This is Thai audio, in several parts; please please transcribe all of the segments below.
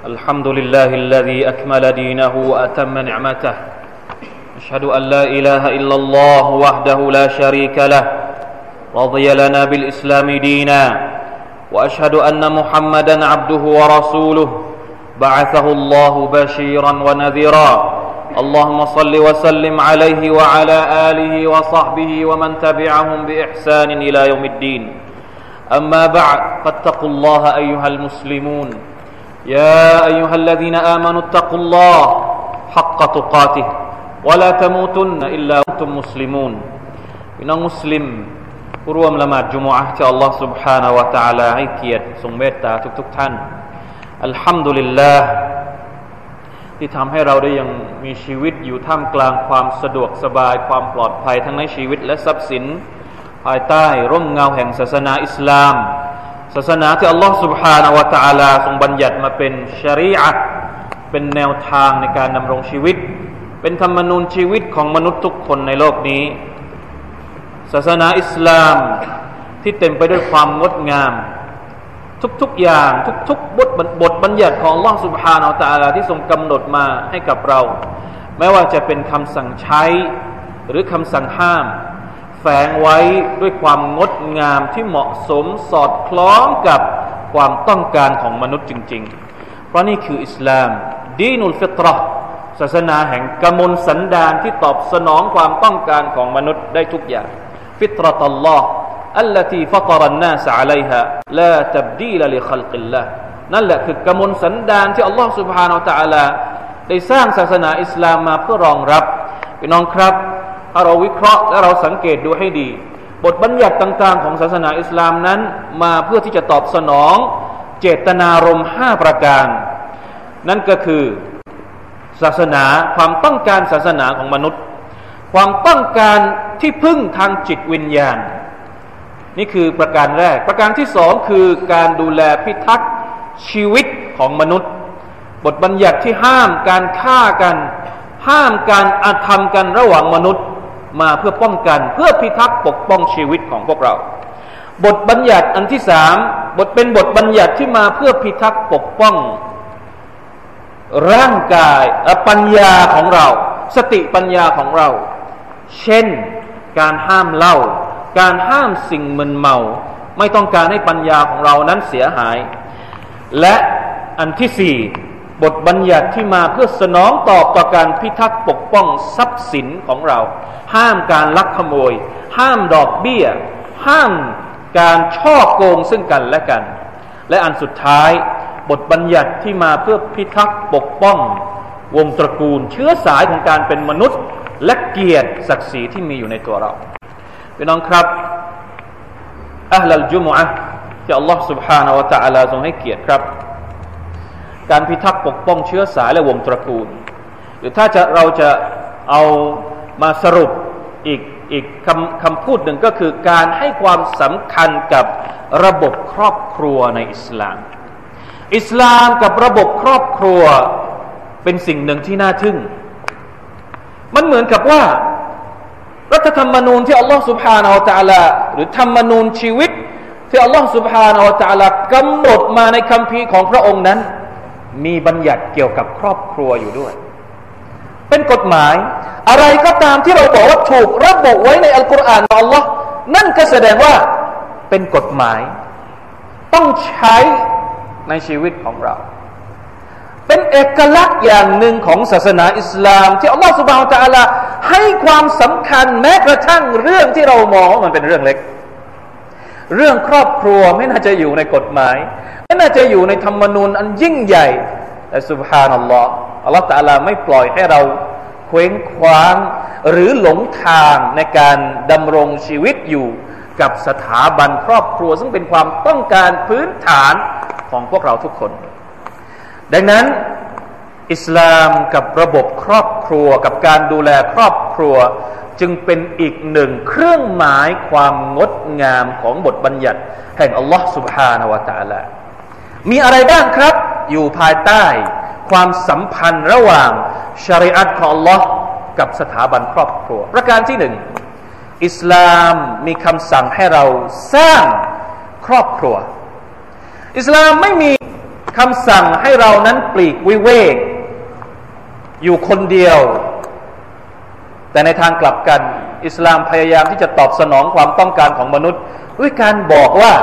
الحمد لله الذي أكمل دينه وأتم نعمته. أشهد أن لا إله إلا الله وحده لا شريك له. رضي لنا بالإسلام دينا. وأشهد أن محمدا عبده ورسوله. بعثه الله بشيرا ونذيرا. اللهم صل وسلم عليه وعلى آله وصحبه ومن تبعهم بإحسان إلى يوم الدين. أما بعد فاتقوا الله أيها المسلمون. يا أيها الذين آمنوا اتقوا الله حق تقاته ولا تموتن إلا أنتم مسلمون พี่น้องมุสลิมผู้ร่วมละหมาดจุมอะห์ที่อัลลอฮ์ سبحانه และ تعالى ให้เกียรติทรงเมตตาทุกๆท่านอัลฮัมดุลิลลาห์ที่ทำให้เราได้ยังมีชีวิตอยู่ท่ามกลางความสะดวกสบายความปลอดภัยทั้งในชีวิตและทรัพย์สิน ภายใต้ร่มเงาแห่งศาสนาอิสลาม ศาสนาที่อัลลอฮ์ سبحانه และ تعالى ทรงบัญญัติมาเป็นชริอะเป็นแนวทางในการดำรงชีวิต เป็นธรรมนูญชีวิตของมนุษย์ทุกคนในโลกนี้ ศาสนาอิสลามที่เต็มไปด้วยความงดงาม ทุกๆอย่าง ทุกๆบทบทบัญญัติของอัลลอฮ์ سبحانه และ تعالى ที่ทรงกำหนดมาให้กับเรา ไม่ว่าจะเป็นคำสั่งใช้ หรือคำสั่งห้าม แฝงไว้ด้วยความงดงามที่เหมาะสมสอดคล้องกับความต้องการของมนุษย์จริง ๆ เพราะนี่คืออิสลาม ดีนุลฟิตรห์ศาสนาแห่งกมลสันดานที่ตอบสนองความต้องการของมนุษย์ได้ทุกอย่าง ฟิตรตัลลอฮ์ التي فطر الناس عليها لا تبديل لخلق الله นั่นแหละคือกมลสันดานที่อัลลอฮ์ سبحانه และ تعالى ได้สร้างศาสนาอิสลามมาเพื่อรองรับพี่น้องครับ ถ้าเราวิเคราะห์และเราสังเกตดูให้ดี บทบัญญัติต่าง ๆ ของศาสนาอิสลามนั้น มาเพื่อที่จะตอบสนอง เจตนารมณ์ห้าประการ นั่นก็คือศาสนาความต้องการศาสนาของมนุษย์ ความต้องการที่พึ่งทางจิตวิญญาณ นี่คือประการแรก ประการที่สองคือการดูแลพิทักษ์ชีวิตของมนุษย์ บทบัญญัติที่ห้ามการฆ่ากัน ห้ามการอาธรรมกันระหว่างมนุษย์ มาเพื่อป้องกันเพื่อพิทักษ์ปกป้องชีวิตของพวกเรา บทบัญญัติอันที่สามบทเป็นบทบัญญัติที่มาเพื่อพิทักษ์ปกป้อง ร่างกายปัญญาของเรา สติปัญญาของเรา เช่นการห้ามเล่าการห้ามสิ่งมึนเมา ไม่ต้องการให้ปัญญาของเรานั้นเสียหาย และอันที่สี่ บทบัญญัติที่มาเพื่อสนองตอบต่อการพิทักษ์ปกป้องทรัพย์สินของเรา ห้ามการลักขโมย ห้ามดอกเบี้ย ห้ามการช่อโกงซึ่งกันและกัน และอันสุดท้าย บทบัญญัติที่มาเพื่อพิทักษ์ปกป้อง วงตระกูล เชื้อสายของการเป็นมนุษย์ และเกียรติศักดิ์ศรีที่มีอยู่ในตัวเราพี่น้องครับอัลลจุมอะที่อัลลอฮ์ سبحانه และ تعالى ทรงให้เกียรติครับ การพิทักษ์ปกป้องเชื้อสายและวงตระกูล หรือถ้าจะเราจะเอามาสรุปอีกอีกคำคำพูดหนึ่งก็คือการให้ความสำคัญกับระบบครอบครัวในอิสลาม อิสลามกับระบบครอบครัวเป็นสิ่งหนึ่งที่น่าทึ่ง มันเหมือนกับว่า รัฐธรรมนูญที่อัลลอฮฺสุบฮานาอัลตะลาหรือธรรมนูญชีวิต ที่อัลลอฮฺสุบฮานาอัลตะลากำหนดมาในคำพีของพระองค์นั้น มีบัญญัติเกี่ยวกับครอบครัวอยู่ด้วย เป็นกฎหมาย อะไรก็ตามที่เราบอกว่าถูกระบุไว้ในอัลกุรอานของอัลลอฮ์นั่นก็แสดงว่าเป็นกฎหมาย ต้องใช้ในชีวิตของเรา เป็นเอกลักษณ์อย่างหนึ่งของศาสนาอิสลาม ที่อัลลอฮฺสุบฮานตะอัลาให้ความสำคัญแม้กระทั่งเรื่องที่เรามองว่ามันเป็นเรื่องเล็ก เรื่องครอบครัวไม่น่าจะอยู่ในกฎหมาย ไม่น่าจะอยู่ในธรรมนูญอันยิ่งใหญ่แต่สุบฮานัลลอฮ์อัลลอฮฺตะลาไม่ปล่อยให้เราเคว้งคว้าง หรือหลงทางในการดำรงชีวิตอยู่กับสถาบันครอบครัว ซึ่งเป็นความต้องการพื้นฐานของพวกเราทุกคน ดังนั้นอิสลามกับระบบครอบครัวกับการดูแลครอบครัว จึงเป็นอีกหนึ่งเครื่องหมายความงดงามของบทบัญญัติ แห่งอัลลอฮ์ سبحانه และ تعالى มีอะไรบ้างครับ อยู่ภายใต้ความสัมพันธ์ระหว่างชริอัตของ Allah กับสถาบันครอบครัว ประการที่หนึ่ง อิสลามมีคำสั่งให้เราสร้างครอบครัว อิสลามไม่มี คำสั่งให้เรานั้นปลีกวิเวก อยู่คนเดียว แต่ในทางกลับกัน อิสลามพยายามที่จะตอบสนองความต้องการของมนุษย์ ด้วยการบอกว่า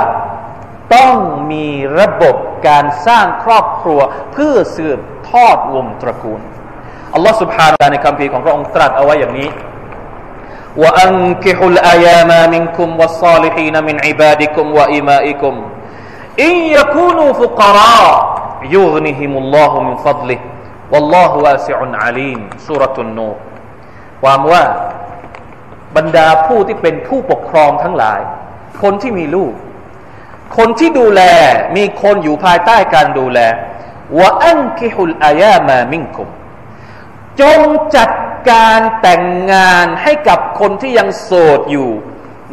ต้องมีระบบการสร้างครอบครัวเพื่อสืบทอดวงตระกูลอัลลอฮ์ سبحانه และ تعالى ในคำพีของพระองค์ตรัสเอาไว้อย่างนี้ وأنكحوا الأيام منكم والصالحين من عبادكم وإمائكم إن يكونوا فقراء يغنهم الله من فضله والله واسع عليم สุรทุนนู ความว่าบรรดาผู้ที่เป็นผู้ปกครองทั้งหลาย คนที่มีลูก คนที่ดูแลมีคนอยู่ภายใต้การดูแลวะอันกิฮุลอายามามิงคุมจงจัดการแต่งงานให้กับคนที่ยังโสดอยู่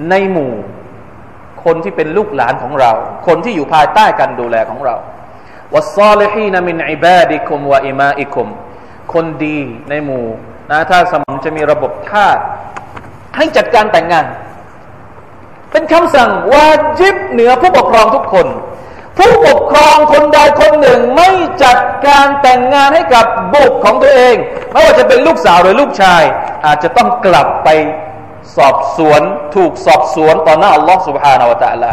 ในหมู่ คนที่เป็นลูกหลานของเรา คนที่อยู่ภายใต้การดูแลของเราวะซาลิฮีนมินอิบาดิคุมวะอิมาอิคุมคนดีในหมู่ นะถ้าสมองจะมีระบบธาตุให้จัดการแต่งงาน เป็นคำสั่งวาจิบเหนือผู้ปกครองทุกคน ผู้ปกครองคนใดคนหนึ่งไม่จัดการแต่งงานให้กับบุตรของตัวเองไม่ว่าจะเป็นลูกสาวหรือลูกชาย อาจจะต้องกลับไปสอบสวนถูกสอบสวนต่อหน้าอัลลอฮฺสุบฮานาวะตะละ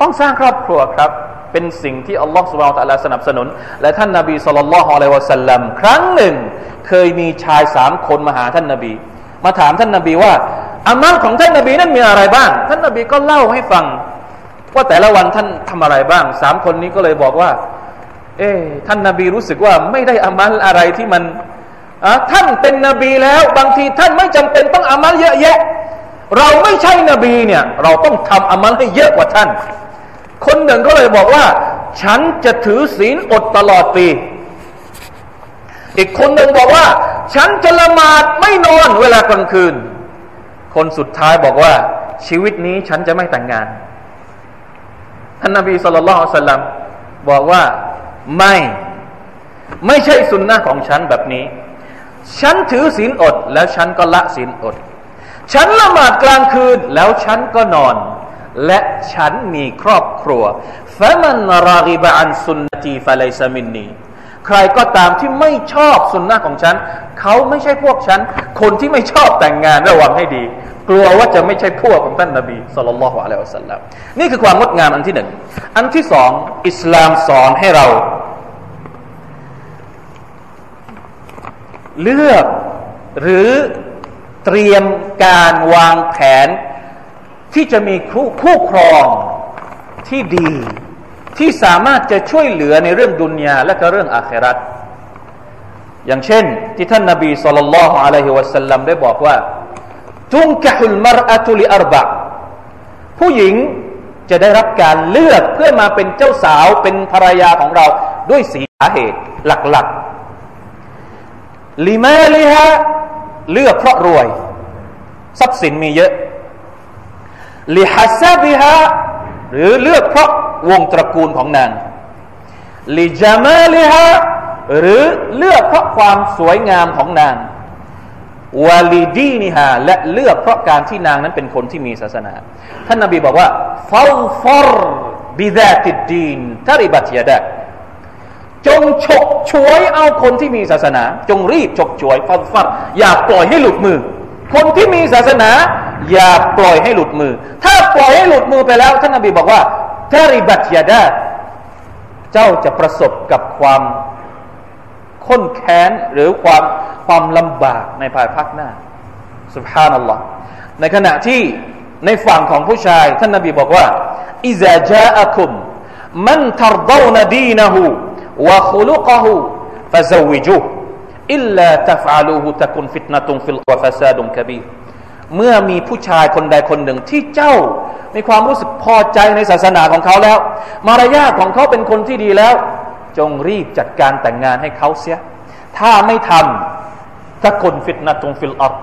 ต้องสร้างครอบครัวครับ เป็นสิ่งที่อัลลอฮฺสุบไบร์ตะลาสนับสนุน และท่านนาบีสุลต่านละฮ์อะลัยวะสัลลัมครั้งหนึ่ง เคยมีชายสามคนมาหาท่านนาบี มาถามท่านนาบีว่าอามัลของท่านนาบีนั้นมีอะไรบ้าง ท่านนาบีก็เล่าให้ฟัง ว่าแต่ละวันท่านทำอะไรบ้างสามคนนี้ก็เลยบอกว่า เอ๊ท่านนาบีรู้สึกว่าไม่ได้อามัลอะไรที่มันอท่านเป็นนบีแล้ว บางทีท่านไม่จำเป็นต้องอามัลเยอะแยะ เราไม่ใช่นบีเนี่ย เราต้องทำอามัลให้เยอะกว่าท่าน คนหนึ่งก็เลยบอกว่า ฉันจะถือศีลอดตลอดปี อีกคนหนึ่งบอกว่า ฉันจะละหมาดไม่นอนเวลากลางคืน คนสุดท้ายบอกว่า ชีวิตนี้ฉันจะไม่แต่งงานท่านนบีสุลต่านสัลลัมบอกว่าไม่ไม่ใช่สุนนะของฉันแบบนี้ ฉันถือศีลอด แล้วฉันก็ละศีลอด ฉันละหมาดกลางคืนแล้วฉันก็นอน และฉันมีครอบครัวฟะมันรากิบะอันสุนตีฟะไลซามินนีใครก็ตามที่ไม่ชอบสุนนะของฉัน เขาไม่ใช่พวกฉัน คนที่ไม่ชอบแต่งงานระวังให้ดี กลัวว่าจะไม่ใช่พวกของท่านนาบีสุลต่านละฮ์อะลัยฮิสัลลัมนี่คือความงดงามอันที่หนึ่ง อันที่สองอิสลามสอนให้เรา เลือกหรือเตรียมการวางแผน ที่จะมีคู่คู่ครองที่ดี ที่สามารถจะช่วยเหลือในเรื่องดุนยาและก็เรื่องอาคราตอย่างเช่น ที่ท่านนาบีสุลต่านละฮ์อะลัยฮิวะสัลลัมได้บอกว่าทุงกะฮุลมารอะตุลิอารบะผู้หญิงจะได้รับการเลือกเพื่อมาเป็นเจ้าสาวเป็นภรรยาของเราด้วยสีสาเหตุหลักๆลิมาลิฮะเลือกเพราะรวย ทรัพย์สินมีเยอะ ลิฮัซาบิฮะหรือเลือกเพราะวงตระกูลของนางลิจามาลิฮะหรือเลือกเพราะความสวยงามของนางวาลีดีนิฮาและเลือกเพราะการที่นางนั้นเป็นคนที่มีศาสนา ท่านนาบีบอกว่าฟาฟอร์บิดาติดดีนทาริบัตยาดะจงฉกฉวยเอาคนที่มีศาสนา จงรีบฉกฉวยฟันฟันอย่าปล่อยให้หลุดมือ คนที่มีศาสนา อย่าปล่อยให้หลุดมือ ถ้าปล่อยให้หลุดมือไปแล้วท่านนบีบอกว่าتربت يداك เจ้าจะประสบกับความข้นแค้นหรือความความลำบากในภายภาคหน้าسبحان اللهในขณะที่ในฝั่งของผู้ชาย ท่านนบีบอกว่าإذا جاءكم من ترضون دينه وخلقه فزوجوه إلا تفعلوه تكن فتنة في الأرض وفساد كبير เมื่อมีผู้ชายคนใดคนหนึ่งที่เจ้า มีความรู้สึกพอใจในศาสนาของเขาแล้ว มารยาทของเขาเป็นคนที่ดีแล้ว จงรีบจัดการแต่งงานให้เขาเสีย ถ้าไม่ทำถ้าคนฟิตนะตรงฟิลอัล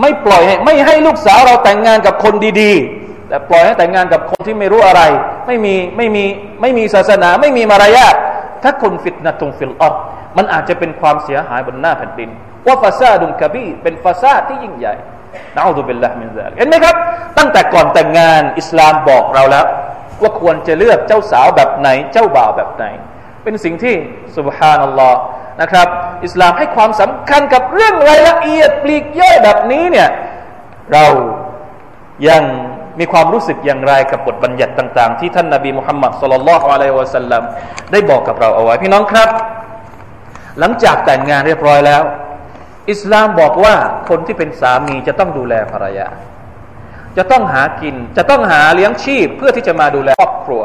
ไม่ปล่อยให้ไม่ให้ลูกสาวเราแต่งงานกับคนดีๆ แต่ปล่อยให้แต่งงานกับคนที่ไม่รู้อะไร ไม่มีไม่มีไม่มีศาสนา ไม่มีมารยาทถ้าคนฟิตนะตรงฟิลอัลมันอาจจะเป็นความเสียหายบนหน้าแผ่นดินว่าฟาซาดุนกบีเป็นฟาซาที่ยิ่งใหญ่ นะอูดุบิลละมินซาลเห็นไหมครับ ตั้งแต่ก่อนแต่งงานอิสลามบอกเราแล้ว ว่าควรจะเลือกเจ้าสาวแบบไหน เจ้าบ่าวแบบไหน เป็นสิ่งที่สุบฮานัลลอฮ์นะครับ อิสลามให้ความสำคัญกับเรื่องรายละเอียดปลีกย่อยแบบนี้เนี่ยเรายังมีความรู้สึกอย่างไรกับบทบัญญัติต่าง ๆ ที่ท่านนาบีมุฮัมมัดสุลลัลลอฮุอะลัยฮิวะสัลลัมได้บอกกับเราเอาไว้พี่น้องครับ หลังจากแต่งงานเรียบร้อยแล้ว อิสลามบอกว่าคนที่เป็นสามีจะต้องดูแลภรรยา จะต้องหากิน จะต้องหาเลี้ยงชีพเพื่อที่จะมาดูแลครอบครัว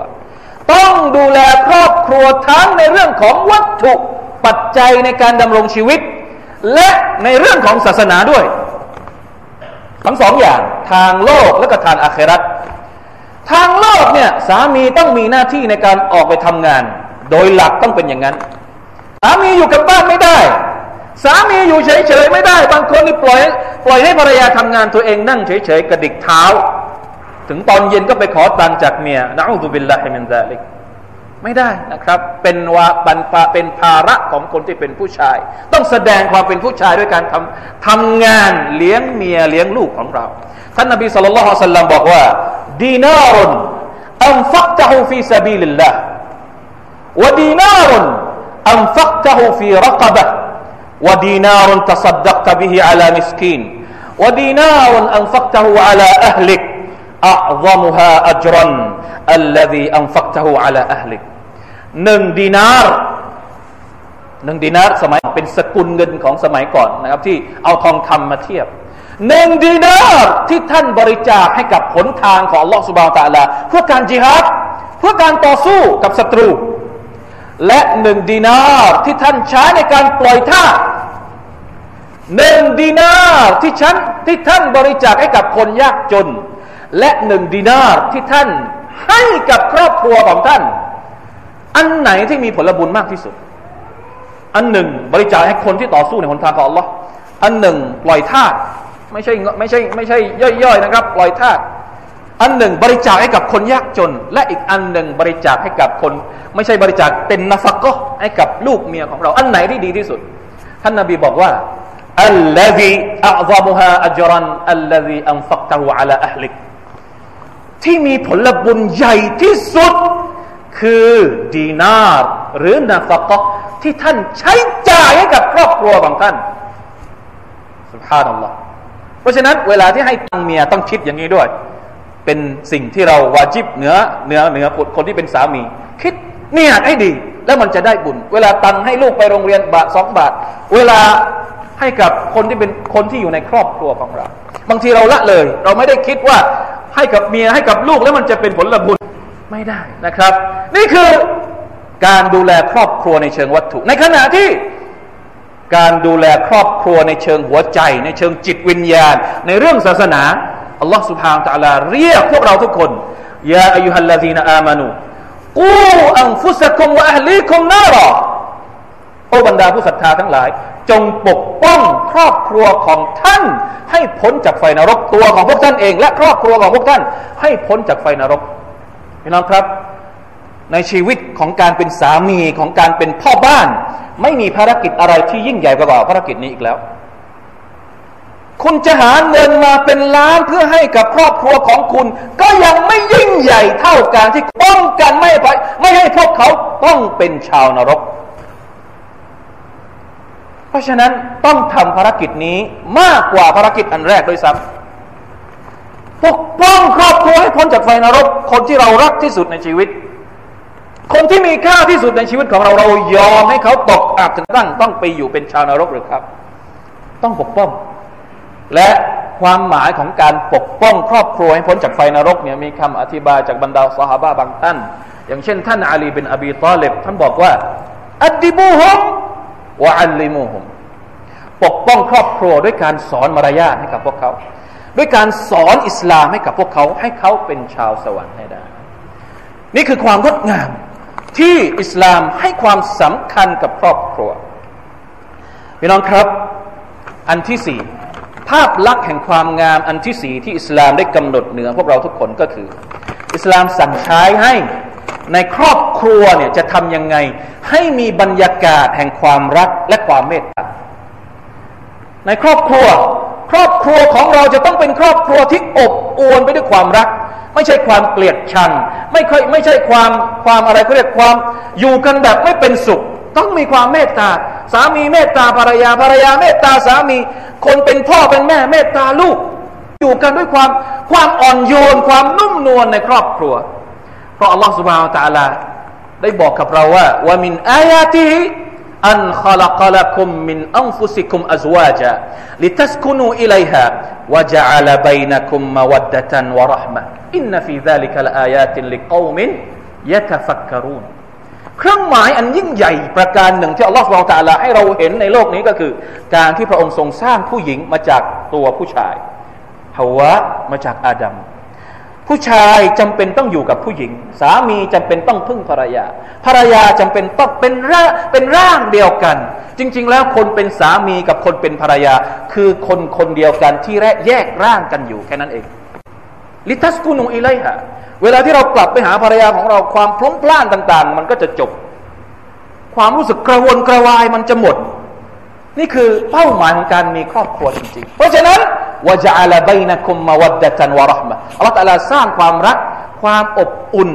ต้องดูแลครอบครัวทั้งในเรื่องของวัตถุปัจจัยในการดำรงชีวิต และในเรื่องของศาสนาด้วย ทั้งสองอย่างทางโลกและก็ทางอาคราตทางโลกเนี่ยสามีต้องมีหน้าที่ในการออกไปทำงาน โดยหลักต้องเป็นอย่างนั้น สามีอยู่กับบ้านไม่ได้ สามีอยู่เฉยๆไม่ได้ บางคนนี่ปล่อยปล่อยให้ภรรยาทำงานตัวเองนั่งเฉยๆกระดิกเท้า ถึงตอนเย็นก็ไปขอตังจากเมียنعوذ بالله من ذلكไม่ได้นะครับ เป็นวาบันปาเป็นภาระของคนที่เป็นผู้ชาย ต้องแสดงความเป็นผู้ชายด้วยการทำทำงานเลี้ยงเมียเลี้ยงลูกของเรา ท่านนบีصلى الله عليه وسلمบอกว่า دينار أنفقته في سبيل الله ودينار أنفقته في رقبة ودينار تصدقت به على مسكين ودينار أنفقته على أهلك أعظمها أجرا الذي أنفقته على أهلك หนึ่งดีนาร์หนึ่งดีนาร์สมัยเป็นสกุลเงินของสมัยก่อนนะครับที่เอาทองคำมาเทียบหนึ่งดีนาร์ที่ท่านบริจาคให้กับผลทางของอัลลอฮฺสุบานตะลาเพื่อการจิฮัดเพื่อการต่อสู้กับศัตรู และหนึ่งดีนาร์ที่ท่านใช้ในการปล่อยทาสหนึ่งดีนาร์ที่ฉันที่ท่านบริจาคให้กับคนยากจน และหนึ่งดีนาร์ที่ท่านให้กับครอบครัวของท่าน อันไหนที่มีผลบุญมากที่สุด อันหนึ่งบริจาคให้คนที่ต่อสู้ในหนทางของอัลลอฮ์อันหนึ่งปล่อยทาสไม่ใช่ไม่ใช่ไม่ใช่ย่อยๆนะครับ ปล่อยทาส อันหนึ่งบริจาคให้กับคนยากจน และอีกอันหนึ่งบริจาคให้กับคน ไม่ใช่บริจาคเป็นนัฟก็ให้กับลูกเมียของเรา อันไหนที่ดีที่สุด ท่านนาบีบอกว่าอัลลฮีอัลซามุฮาอัจรันอัลลฮีอันฟักตะฮูอัลอัลิกที่มีผลบุญใหญ่ที่สุด คือดีนาร์หรือนาฟกที่ท่านใช้จ่ายให้กับครอบครัวของท่านสุภานัลลอฮ์เพราะฉะนั้นเวลาที่ให้ตังเมียต้องคิดอย่างนี้ด้วย เป็นสิ่งที่เราวาจิบเหนือเหนือเหนือคนที่เป็นสามี คิดเนี่ยให้ดี แล้วมันจะได้บุญ เวลาตังให้ลูกไปโรงเรียนบาทสองบาท เวลาให้กับคนที่เป็นคนที่อยู่ในครอบครัวของเรา บางทีเราละเลย เราไม่ได้คิดว่าให้กับเมียให้กับลูกแล้วมันจะเป็นผลบุญไม่ได้นะครับ นี่คือการดูแลครอบครัวในเชิงวัตถุ ในขณะที่การดูแลครอบครัวในเชิงหัวใจ ในเชิงจิตวิญญาณ ในเรื่องศาสนา อัลลอฮฺสุบฮานตะลาเรียกพวกเราทุกคนยาอายุฮัลลาซีนอามานูกูอังฟุสกุมวะอัลลีคุมนารอโอบรรดาผู้ศรัทธาทั้งหลาย จงปกป้องครอบครัวของท่าน ให้พ้นจากไฟนรกตัวของพวกท่านเอง และครอบครัวของพวกท่าน ให้พ้นจากไฟนรกพี่น้องครับ ในชีวิตของการเป็นสามีของการเป็นพ่อบ้าน ไม่มีภารกิจอะไรที่ยิ่งใหญ่กว่าภารกิจนี้อีกแล้ว คุณจะหาเงินมาเป็นล้านเพื่อให้กับครอบครัวของคุณ ก็ยังไม่ยิ่งใหญ่เท่าการที่ป้องกันไม่ไม่ให้พวกเขาต้องเป็นชาวนรก เพราะฉะนั้นต้องทำภารกิจนี้มากกว่าภารกิจอันแรกด้วยซ้ำปกป้องครอบครัวให้พ้นจากไฟนรก คนที่เรารักที่สุดในชีวิต คนที่มีค่าที่สุดในชีวิตของเราเรายอมให้เขาตกอับถึงตั้งต้องไปอยู่เป็นชาวนรกหรือครับ ต้องปกป้อง และความหมายของการปกป้องครอบครัวให้พ้นจากไฟนรกเนี่ยมีคำอธิบายจากบรรดาสหาบะบางท่าน อย่างเช่น ท่านอาลีเป็นอบีตอเลบท่านบอกว่า อัดดิบูฮุมวะอัลลิมูฮุมปกป้องครอบครัวด้วยการสอนมารยาทให้กับพวกเขา ด้วยการสอนอิสลามให้กับพวกเขา ให้เขาเป็นชาวสวรรค์ให้ได้ นี่คือความงดงามที่อิสลามให้ความสำคัญกับครอบครัวพี่น้องครับ อันที่สี่ ภาพลักษณ์แห่งความงามอันที่สี่ที่อิสลามได้กำหนดเหนือพวกเราทุกคนก็คือ อิสลามสั่งใช้ให้ในครอบครัวเนี่ยจะทำยังไง ให้มีบรรยากาศแห่งความรักและความเมตตาในครอบครัว ครอบครัวของเราจะต้องเป็นครอบครัวที่อบอวลไปด้วยความรัก ไม่ใช่ความเกลียดชัง ไม่ค่อยไม่ใช่ความความอะไรเขาเรียกความอยู่กันแบบไม่เป็นสุข ต้องมีความเมตตา สามีเมตตาภรรยาภรรยาเมตตาสามี คนเป็นพ่อเป็นแม่เมตตาลูก อยู่กันด้วยความความอ่อนโยนความนุ่มนวลในครอบครัว เพราะอัลลอฮฺสุบฮานตะอัลาได้บอกกับเราว่าว่ามินอายาติอันขลักลักุมมินอันฟุสิกุมอัซวาจาลิทัสกุนูอิลัยฮะวะจัลบัยนักุมมวัดดะตันวะรหมะإن في ذلك لآيات لقوم يتفكرون เครื่องหมายอันยิ่งใหญ่ประการหนึ่งที่อัลลอฮฺ سبحانه وتعالىให้เราเห็นในโลกนี้ก็คือ การที่พระองค์ทรงสร้างผู้หญิงมาจากตัวผู้ชายฮาวะมาจากอาดัมผู้ชายจำเป็นต้องอยู่กับผู้หญิง สามีจำเป็นต้องพึ่งภรรยา ภรรยาจำเป็นต้องเป็นร่างเป็นร่างเดียวกัน จริง ๆ แล้วคนเป็นสามีกับคนเป็นภรรยา คือคนคนเดียวกันที่แยกร่างกันอยู่แค่นั้นเอง ลิทัสกุนุอิไลฮะ เวลาที่เรากลับไปหาภรรยาของเราความพล้มพล่านต่าง ๆ มันก็จะจบ ความรู้สึกกระวนกระวายมันจะหมด นี่คือเป้าหมายของการมีครอบครัวจริงๆ เพราะฉะนั้นวะจาลาบัยนะคุมมาวัดดะตันวะรหมะอัลลอฮฺตะลาสร้างความรัก ความอบอุ่น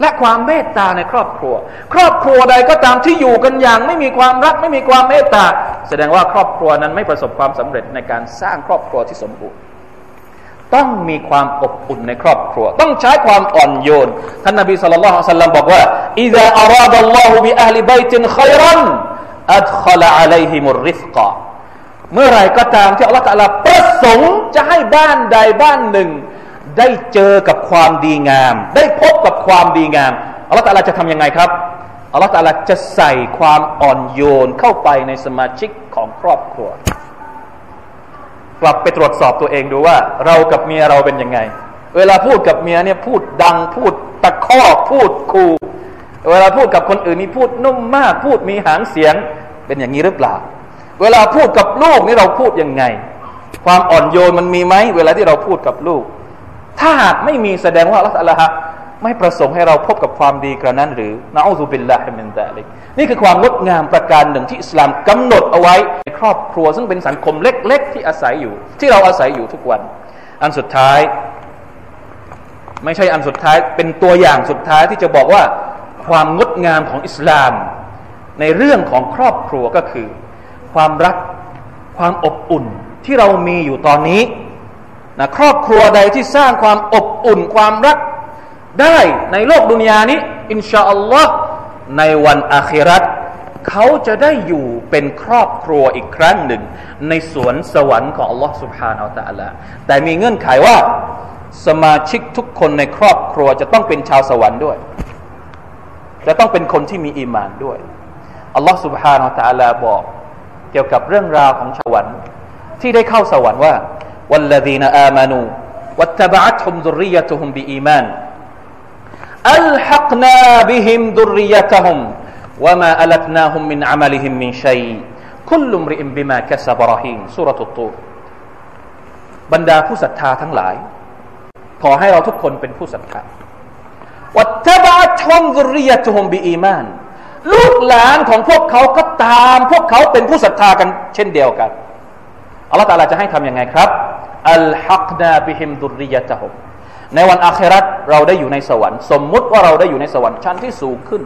และความเมตตาในครอบครัว ครอบครัวใดก็ตามที่อยู่กันอย่าง ไม่มีความรักไม่มีความเมตตา แสดงว่าครอบครัวนั้นไม่ประสบความสำเร็จในการสร้างครอบครัวที่สมบูรณ์ ต้องมีความอบอุ่นในครอบครัว ต้องใช้ความอ่อนโยนท่านนบีสุลต่านสัลลัมบอกว่าอิดะอาราดัลลอฮุบิอัลบัยตินขัยรันอัดขลอะลัยฮิมุริฟกะเมื่อไรก็ตามที่อัลลอฮฺตะลาประสงค์จะให้บ้านใดบ้านหนึ่ง ได้เจอกับความดีงาม ได้พบกับความดีงามอัลลอฮฺตะลาจะทำยังไงครับอัลลอฮฺตะลาจะใส่ความอ่อนโยนเข้าไปในสมาชิกของครอบครัว กลับไปตรวจสอบตัวเองดูว่า เรากับเมียเราเป็นยังไง เวลาพูดกับเมียเนี่ยพูดดังพูดตะคอกพูดคูเวลาพูดกับคนอื่นนี่พูดนุ่มมาก พูดมีหางเสียงเป็นอย่างนี้หรือเปล่า เวลาพูดกับลูกนี่เราพูดยังไง ความอ่อนโยนมันมีไหมเวลาที่เราพูดกับลูก ถ้าหากไม่มีแสดงว่าอัลลอฮฺ ไม่ประสงค์ให้เราพบกับความดีกระนั้นหรือนะอูซุบิลลาฮิมินตาลิกนี่คือความงดงามประการหนึ่งที่อิสลามกำหนดเอาไว้ในครอบครัว ซึ่งเป็นสังคมเล็ก ๆ ที่อาศัยอยู่ ที่เราอาศัยอยู่ทุกวัน อันสุดท้าย ไม่ใช่อันสุดท้ายเป็นตัวอย่างสุดท้ายที่จะบอกว่าความงดงามของอิสลาม ในเรื่องของครอบครัวก็คือ ความรักความอบอุ่นที่เรามีอยู่ตอนนี้นะครอบครัวใดที่สร้างความอบอุ่น ความรัก ได้ในโลกดุนยานี้ อินชาอัลลอฮ์ในวันอาคิรัตเขาจะได้อยู่เป็นครอบครัวอีกครั้งหนึ่ง ในสวนสวรรค์ของอัลลอฮ์สุบฮานาอัลตะละแต่มีเงื่อนไขว่า สมาชิกทุกคนในครอบครัวจะต้องเป็นชาวสวรรค์ด้วย จะต้องเป็นคนที่มีอีมานด้วยอัลลอฮ์สุบฮานาอัลตะละบอก เกี่ยวกับเรื่องราวของสวรรค์ที่ได้เข้าสวรรค์ว่าวัลลดีนอามานูวัตบะอัตฮุมดุริยะตุฮุมบีอีมาน รรดาผู้ศรัทธาทั้งหลาย ขอให้เราทุกคนเป็นผู้ศรัทธาวัตบะทมซุริยะตุฮุมบีอีมานลูกหลานของพวกเขาก็ตาม พวกเขาเป็นผู้ศรัทธากันเช่นเดียวกันอัลลอฮฺตาลาจะให้ทำยังไงครับอัลฮักนาบิฮิมดุริยะตะฮุม ในวันอาคราตเราได้อยู่ในสวรรค์ สมมุติว่าเราได้อยู่ในสวรรค์ชั้นที่สูงขึ้น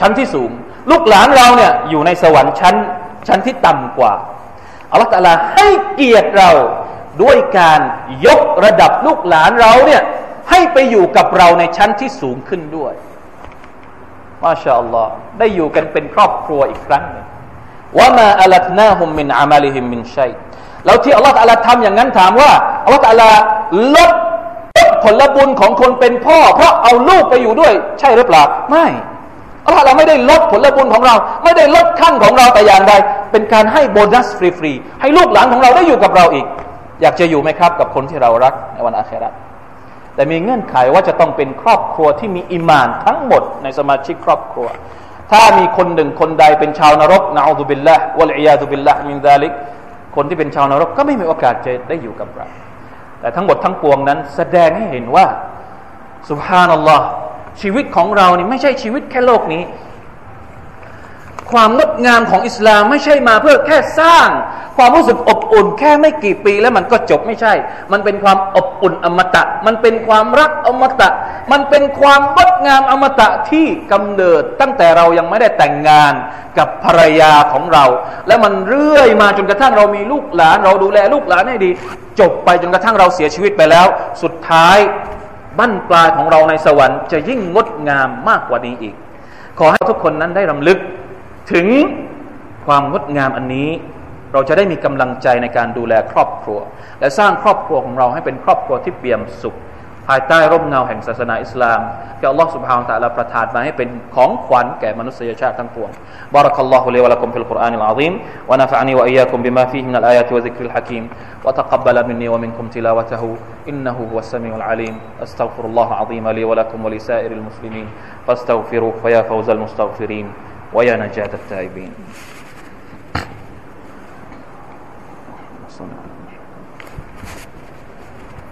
ชั้นที่สูง ลูกหลานเราเนี่ยอยู่ในสวรรค์ชั้นชั้นที่ต่ำกว่าอัลลอฮฺตาลาให้เกียรติเราด้วยการยกระดับลูกหลานเราเนี่ยให้ไปอยู่กับเราในชั้นที่สูงขึ้นด้วยما شاء اللهได้อยู่กันเป็นครอบครัวอีกครั้งหนึ่งوما ألتناهم من عملهم من شيءแล้วที่อัลลอฮ์อัลลทำอย่างนั้นถามว่าอัลลอฮ์อัลลลด ผลบุญของคนเป็นพ่อ เพราะเอาลูกไปอยู่ด้วย ใช่หรือเปล่าไม่อัลลอฮ์เราไม่ได้ลดผลบุญของเรา ไม่ได้ลดขั้นของเราแต่อย่างใดเป็นการให้โบนัสฟรีๆให้ลูกหลานของเราได้อยู่กับเราอีก อยากจะอยู่ไหมครับ กับคนที่เรารักในวันอาคราแต่มีเงื่อนไขว่าจะต้องเป็นครอบครัวที่มีอิมานทั้งหมดในสมาชิกครอบครัว ถ้ามีคนหนึ่งคนใดเป็นชาวนรกนะอัลลอฮฺบิลละวะลัยยาตุบิลละมินซาลิกคนที่เป็นชาวนรกก็ไม่มีโอกาสจะได้อยู่กับเรา แต่ทั้งหมดทั้งปวงนั้น แสดงให้เห็นว่าสุภานัลลอฮ์ชีวิตของเรานี่ไม่ใช่ชีวิตแค่โลกนี้ ความงดงามของอิสลามไม่ใช่มาเพื่อแค่สร้าง ความรู้สึกอบอุ่นแค่ไม่กี่ปีแล้วมันก็จบไม่ใช่ มันเป็นความอบอุ่นอมตะ มันเป็นความรักอมตะ มันเป็นความงดงามอมตะที่กำเนิดตั้งแต่เรายังไม่ได้แต่งงานกับภรรยาของเรา และมันเรื่อยมาจนกระทั่งเรามีลูกหลาน เราดูแลลูกหลานให้ดี จบไปจนกระทั่งเราเสียชีวิตไปแล้ว สุดท้ายบั้นปลายของเราในสวรรค์จะยิ่งงดงามมากกว่านี้อีก ขอให้ทุกคนนั้นได้รำลึกถึงความงดงามอันนี้ เราจะได้มีกำลังใจในการดูแลครอบครัว และสร้างครอบครัวของเราให้เป็นครอบครัวที่เปี่ยมสุข ภายใต้ร่มเงาแห่งศาสนาอิสลามที่อัลลอฮฺสุบฮานตะลาประทานมาให้เป็นของขวัญแก่มนุษยชาติทั้งปวง بارك الله لي ولكم في القرآن العظيم ونفعني وإياكم بما فيه من الآيات وذكر الحكيم وتقبل مني ومنكم تلاوته إنه هو السميع العليم أستغفر الله العظيم لي ولكم ولسائر المسلمين فاستغفروه فيا فوز المستغفرين ويا نجاة التائبين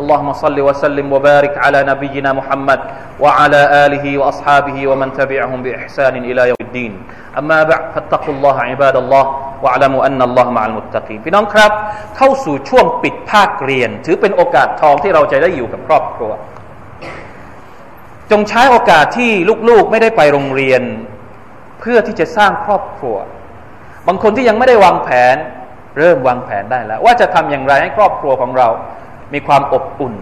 اللهم صل وسلم وبارك على نبينا محمد وعلى اله واصحابه ومن تبعهم باحسان الى يوم الدين اما بعد فاتقوا الله عباد الله واعلموا ان الله مع المتقين พี่น้องครับเข้าสู่ช่วงปิดภาคเรียน ถือเป็นโอกาสทองที่เราจะได้อยู่กับครอบครัว จงใช้โอกาสที่ลูกๆไม่ได้ไปโรงเรียน เพื่อที่จะสร้างครอบครัว บางคนที่ยังไม่ได้วางแผนเริ่มวางแผนได้แล้ว ว่าจะทำอย่างไรให้ครอบครัวของเรา มีความอบอุ่น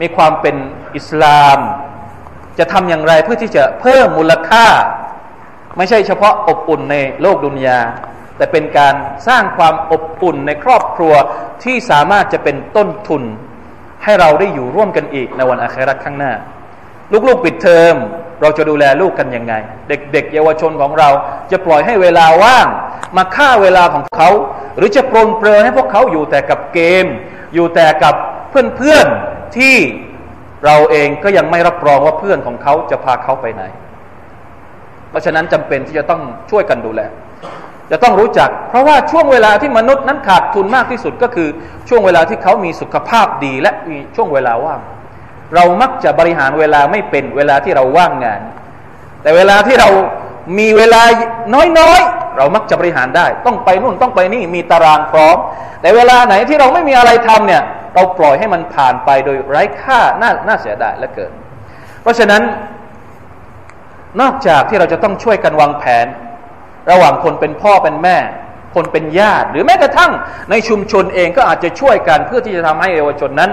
มีความเป็นอิสลาม จะทำอย่างไรเพื่อที่จะเพิ่มมูลค่า ไม่ใช่เฉพาะอบอุ่นในโลกดุนยา แต่เป็นการสร้างความอบอุ่นในครอบครัวที่สามารถจะเป็นต้นทุน ให้เราได้อยู่ร่วมกันอีกในวันอาคราข้างหน้า ลูกๆปิดเทอมเราจะดูแลลูกกันยังไง เด็กๆ เยาวชนของเราจะปล่อยให้เวลาว่าง มาฆ่าเวลาของเขา หรือจะปรนเปรอให้พวกเขาอยู่แต่กับเกม อยู่แต่กับเพื่อนๆที่เราเองก็ยังไม่รับรองว่าเพื่อนของเขาจะพาเขาไปไหน เพราะฉะนั้นจำเป็นที่จะต้องช่วยกันดูแล จะต้องรู้จัก เพราะว่าช่วงเวลาที่มนุษย์นั้นขาดทุนมากที่สุดก็คือช่วงเวลาที่เขามีสุขภาพดีและมีช่วงเวลาว่าง เรามักจะบริหารเวลาไม่เป็นเวลาที่เราว่างงาน แต่เวลาที่เรา มีเวลาน้อยๆ เรามักจะบริหารได้ ต้องไปนู่นต้องไปนี่มีตารางพร้อม แต่เวลาไหนที่เราไม่มีอะไรทำเนี่ย เราปล่อยให้มันผ่านไปโดยไร้ค่าน่าน่าเสียดายและเกิน เพราะฉะนั้น นอกจากที่เราจะต้องช่วยกันวางแผน ระหว่างคนเป็นพ่อเป็นแม่ คนเป็นญาติ หรือแม้กระทั่งในชุมชนเองก็อาจจะช่วยกันเพื่อที่จะทำให้เยาวชนนั้น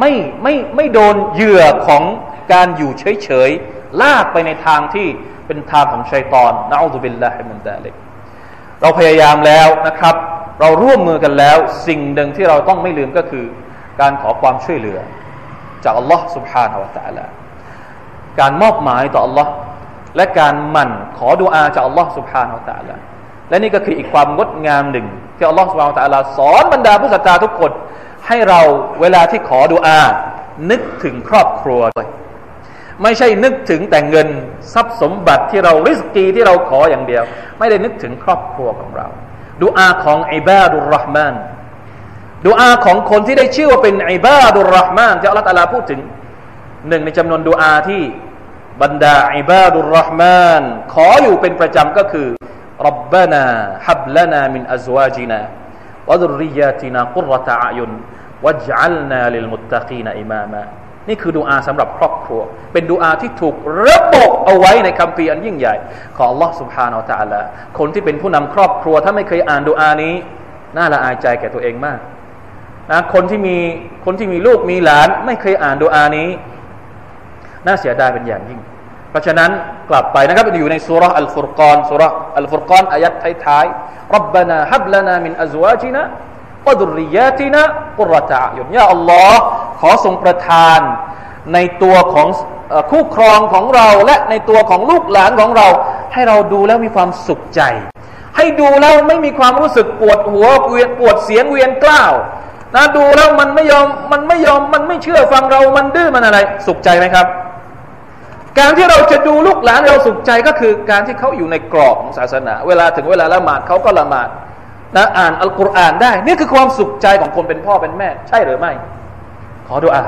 ไม่ไม่ไม่โดนเหยื่อของการอยู่เฉยๆลากไปในทางที่ เป็นทางของชัยตอนนะอัลลอฮฺบิลลาฮิมินดาลิกเราพยายามแล้วนะครับ เราร่วมมือกันแล้ว สิ่งหนึ่งที่เราต้องไม่ลืมก็คือ การขอความช่วยเหลือ จากอัลลอฮ์ سبحانه และ تعالى การมอบหมายต่ออัลลอฮ์และการหมั่นขอดุอาจากอัลลอฮ์ سبحانه และ تعالى และนี่ก็คืออีกความงดงามหนึ่ง ที่อัลลอฮ์ سبحانه และ تعالى สอนบรรดาผู้ศรัทธาทุกคนให้เราเวลาที่ขอดุอา นึกถึงครอบครัวด้วย ไม่ใช่นึกถึงแต่เงินทรัพย์สมบัติที่เราริสกีที่เราขออย่างเดียว ไม่ได้นึกถึงครอบครัวของเราดุอาของอิบาดุลรห์มานดุอาของคนที่ได้ชื่อว่าเป็นอิบาดุลรห์มานที่อัลลอฮฺตาลาพูดถึงหนึ่งในจำนวนดุอาที่บรรดาอิบาดุลรห์มานขออยู่เป็นประจำก็คือรับบานาฮับลนามินอัซวาจินาวะดุริยาตินากุรตะอายุนวัจัลนาลิลมุตตะกีนอิมามา นี่คือดูอาสำหรับครอบครัว เป็นดูอาที่ถูกระบบเอาไว้ในคำพีอันยิ่งใหญ่ ของ Allah سبحانه และ تعالى คนที่เป็นผู้นำครอบครัว ถ้าไม่เคยอ่านดูอานี้ น่าละอายใจแก่ตัวเองมากนะคนที่มีคนที่มีลูกมีหลาน ไม่เคยอ่านดูอานี้ น่าเสียดายเป็นอย่างยิ่ง เพราะฉะนั้นกลับไปนะครับอยู่ในสุรอัลฟุรกอนสุรอัลฟุรกอนอายัดท้ายๆ ربنا هب لنا من أزواجنا วดุริยะตินะกุรตะยุนยาอัลลอฮ์ ขอทรงประทาน ในตัวของคู่ครองของเราและในตัวของลูกหลานของเรา ให้เราดูแล้วมีความสุขใจ ให้ดูแล้วไม่มีความรู้สึกปวดหัวเวียนปวดเสียงเวียนกล้าวนะดูแล้วมันไม่ยอมมันไม่ยอมมันไม่เชื่อฟังเรามันดื้อมันอะไร สุขใจไหมครับ การที่เราจะดูลูกหลานเราสุขใจก็คือ การที่เขาอยู่ในกรอบของศาสนา เวลาถึงเวลาละหมาดเขาก็ละหมาดนะอ่านอัลกุรอานได้ นี่คือความสุขใจของคนเป็นพ่อเป็นแม่ ใช่หรือไม่ ขอดุอา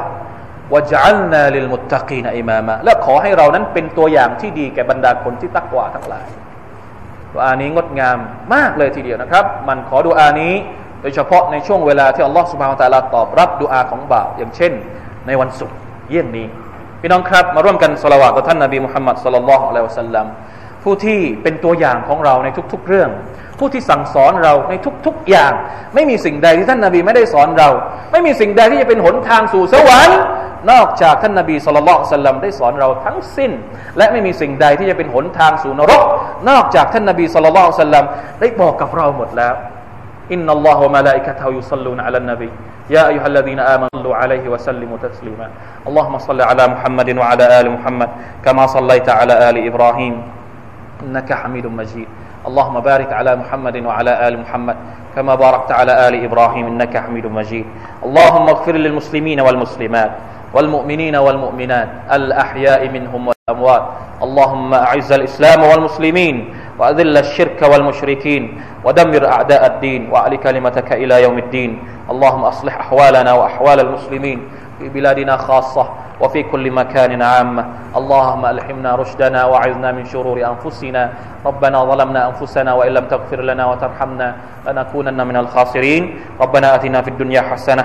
วะจัลนาลิลมุตตะกีนอิมามะและขอให้เรานั้นเป็นตัวอย่างที่ดีแก่บรรดาคนที่ตักวาทั้งหลายดุอานี้งดงามมากเลยทีเดียวนะครับ มันขอดุอานี้ โดยเฉพาะในช่วงเวลาที่อัลลอฮฺสุบฮานตะลาตอบรับดุอาของบ่าว อย่างเช่น ในวันศุกร์เยี่ยงนี้ พี่น้องครับ มาร่วมกันสละวะต่อท่านนบีมุฮัมมัดสลลัลลอฮุอะลัยฮิวะสัลลัม ผู้ที่เป็นตัวอย่างของเราในทุก ๆ เรื่อง ผู้ที่สั่งสอนเราในทุก ๆ อย่าง ไม่มีสิ่งใดที่ท่านนบีไม่ได้สอนเรา ไม่มีสิ่งใดที่จะเป็นหนทางสู่สวรรค์ นอกจากท่านนบีสุลต่านสัลลัมได้สอนเราทั้งสิ้น และไม่มีสิ่งใดที่จะเป็นหนทางสู่นรก นอกจากท่านนบีสุลต่านสัลลัมได้บอกกับเราหมดแล้วอินนัลลอฮฺวะมะลาอิกะตฮุยุศ็อลลูนอะลันนบี يا أيها الذين آمنوا صلوا عليه وسلموا تسليما اللهم صل على محمد وعلى آل محمد كما صليت على آل إبراهيم إنك حميد مجيد. اللهم بارك على محمد وعلى آل محمد كما باركت على آل إبراهيم إنك حميد مجيد. اللهم اغفر للمسلمين والمسلمات والمؤمنين والمؤمنات الأحياء منهم والأموات. اللهم أعز الإسلام والمسلمين وأذل الشرك والمشركين ودمر أعداء الدين وأعل كلمتك إلى يوم الدين. اللهم أصلح أحوالنا وأحوال المسلمين في بلادنا خاصة وفي كل مكان عامة اللهم ألحمنا رشدنا وعذنا من شرور أنفسنا. ربنا ظلمنا أنفسنا وإن لم تغفر لنا وترحمنا لنكونن من الخاسرين. ربنا أتنا في الدنيا حسنة